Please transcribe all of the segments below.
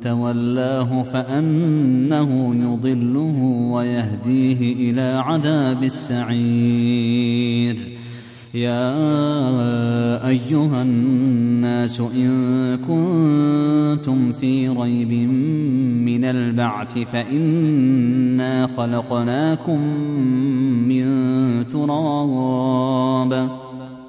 تولاه فأنه يضله ويهديه إلى عذاب السعير. يا أيها الناس إن كنتم في ريب من البعث فإنا خلقناكم من تراب.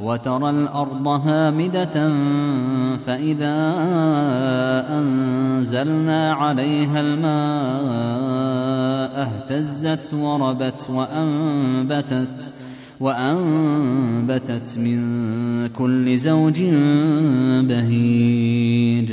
وترى الأرض هامدة فإذا أنزلنا عليها الماء اهتزت وربت وأنبتت وأنبتت من كل زوج بهيج.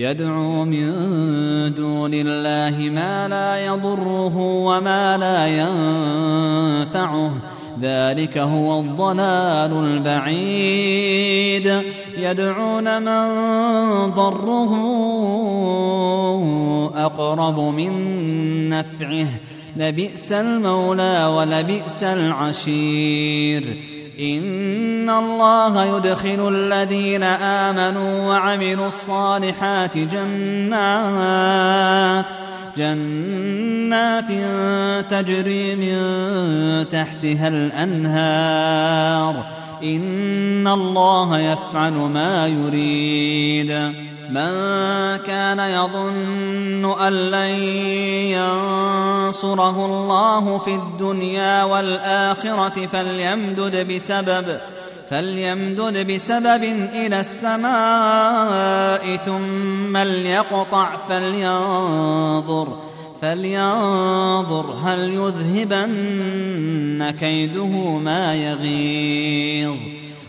يدعو من دون الله ما لا يضره وما لا ينفعه. ذلك هو الضلال البعيد. يدعون من ضره أقرب من نفعه. لبئس المولى ولبئس العشير. إن الله يدخل الذين آمنوا وعملوا الصالحات جنات جنات تجري من تحتها الأنهار. إن الله يفعل ما يريد. من كان يظن أن لن ينصره الله في الدنيا والآخرة فليمدد بسبب فليمدد بسبب إلى السماء ثم ليقطع فلينظر فلينظر هل يذهبن كيده ما يغيظ.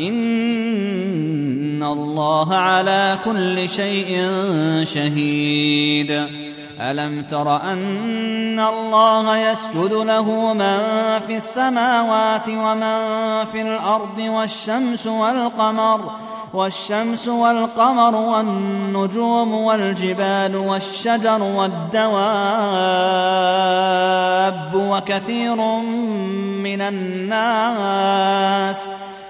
إن الله على كل شيء شهيد. ألم تر أن الله يسجد له من في السماوات ومن في الأرض والشمس والقمر والشمس والقمر والنجوم والجبال والشجر والدواب وكثير من الناس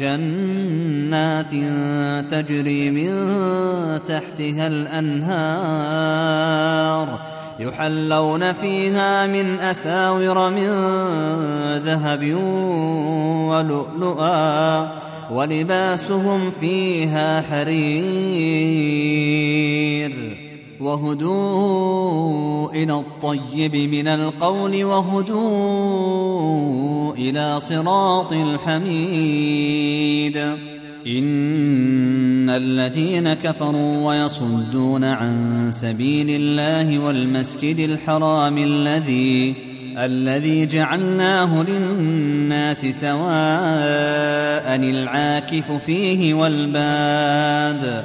جنات تجري من تحتها الأنهار يحلون فيها من أساور من ذهب ولؤلؤا ولباسهم فيها حرير وهدوا إلى الطيب من القول وهدوا إلى صراط الحميد. إن الذين كفروا ويصدون عن سبيل الله والمسجد الحرام الذي الذي جعلناه للناس سواء العاكف فيه والباد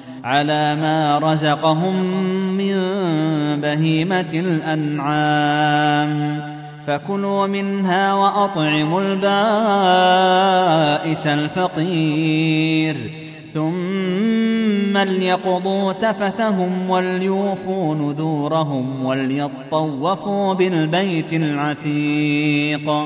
على ما رزقهم من بهيمة الأنعام. فكلوا منها وأطعموا البائس الفقير. ثم ليقضوا تفثهم وليوفوا نذورهم وليطوفوا بالبيت العتيق.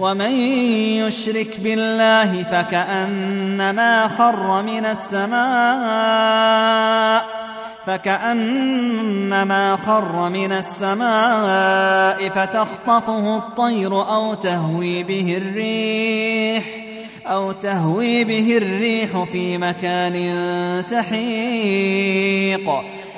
ومن يشرك بالله فكأنما خر من السماء فكأنما خر من السماء فتخطفه الطير أو تهوي به الريح أو تهوي به الريح في مكان سحيق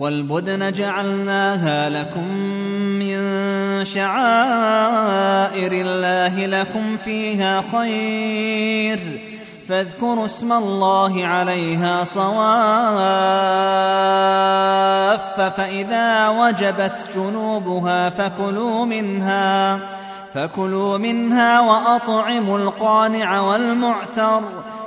والبدن جعلناها لكم من شعائر الله لكم فيها خير. فاذكروا اسم الله عليها صواف فإذا وجبت جنوبها فكلوا منها فكلوا منها وأطعموا القانع والمعتر.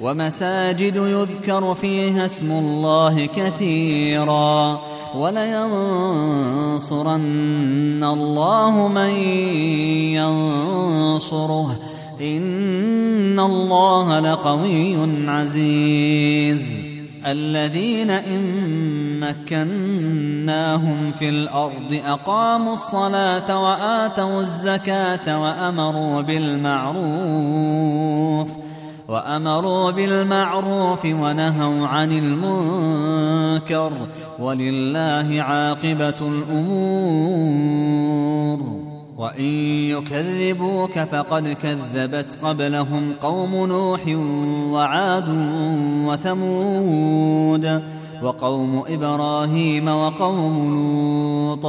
ومساجد يذكر فيها اسم الله كثيرا ولينصرن الله من ينصره. إن الله لقوي عزيز. الذين إن مكناهم في الأرض أقاموا الصلاة وآتوا الزكاة وأمروا بالمعروف. وأمروا بالمعروف ونهوا عن المنكر ولله عاقبة الأمور. وإن يكذبوك فقد كذبت قبلهم قوم نوح وعاد وثمود. وقوم إبراهيم وقوم لوط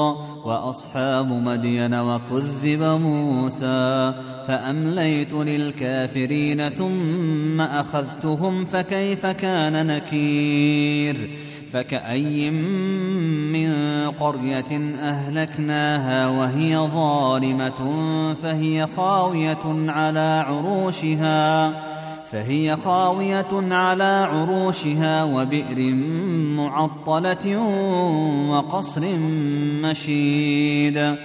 وأصحاب مدين وكذب موسى فأمليت للكافرين ثم أخذتهم فكيف كان نكير فكأي من قرية أهلكناها وهي ظالمة فهي خاوية على عروشها فهي خاوية على عروشها وبئر معطلة وقصر مشيد.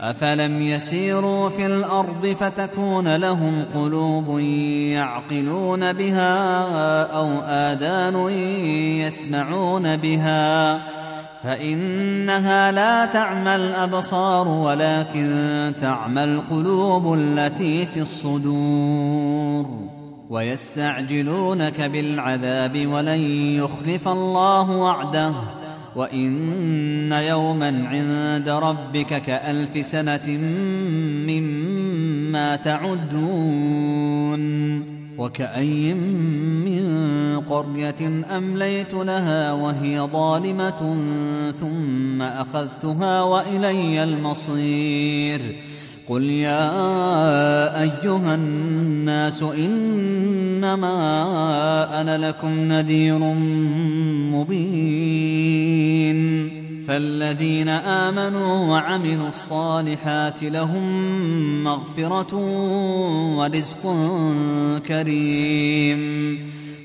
أفلم يسيروا في الأرض فتكون لهم قلوب يعقلون بها أو آذان يسمعون بها. فإنها لا تعمى الأبصار ولكن تعمى القلوب التي في الصدور. ويستعجلونك بالعذاب ولن يخلف الله وعده. وإن يوما عند ربك كألف سنة مما تعدون. وكأي من قرية أمليت لها وهي ظالمة ثم أخذتها وإلي المصير. قل يا أيها الناس إنما أنا لكم نذير مبين. فالذين آمنوا وعملوا الصالحات لهم مغفرة ورزق كريم.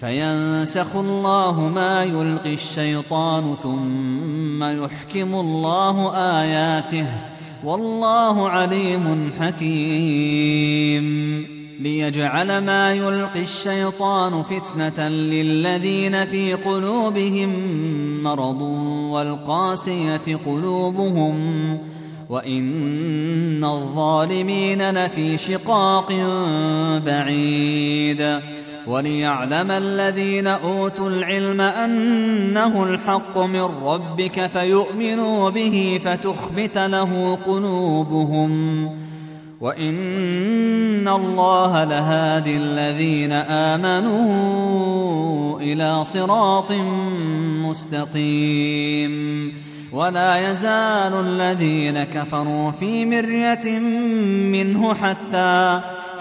فينسخ الله ما يلقي الشيطان ثم يحكم الله آياته والله عليم حكيم. ليجعل ما يلقي الشيطان فتنة للذين في قلوبهم مرض والقاسية قلوبهم. وإن الظالمين لفي شقاق بعيد. وليعلم الذين أوتوا العلم أنه الحق من ربك فيؤمنوا به فتخبت له قلوبهم وإن الله لهادي الذين آمنوا إلى صراط مستقيم ولا يزال الذين كفروا في مرية منه حتى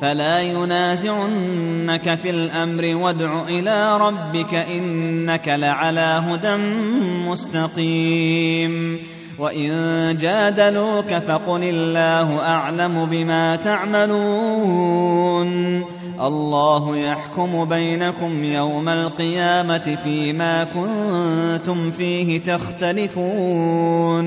فلا ينازعنك في الأمر وادع إلى ربك إنك لعلى هدى مستقيم. وإن جادلوك فقل الله أعلم بما تعملون. الله يحكم بينكم يوم القيامة فيما كنتم فيه تختلفون.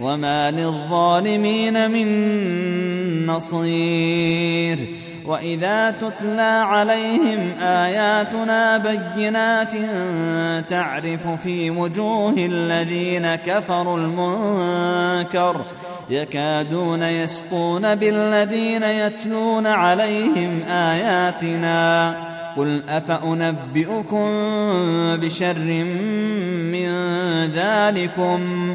وما للظالمين من نصير. وإذا تتلى عليهم آياتنا بينات تعرف في وجوه الذين كفروا المنكر يكادون يسقون بالذين يتلون عليهم آياتنا. قل أفأنبئكم بشر من ذلكم؟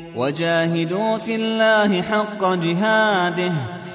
وجاهدوا في الله حق جهاده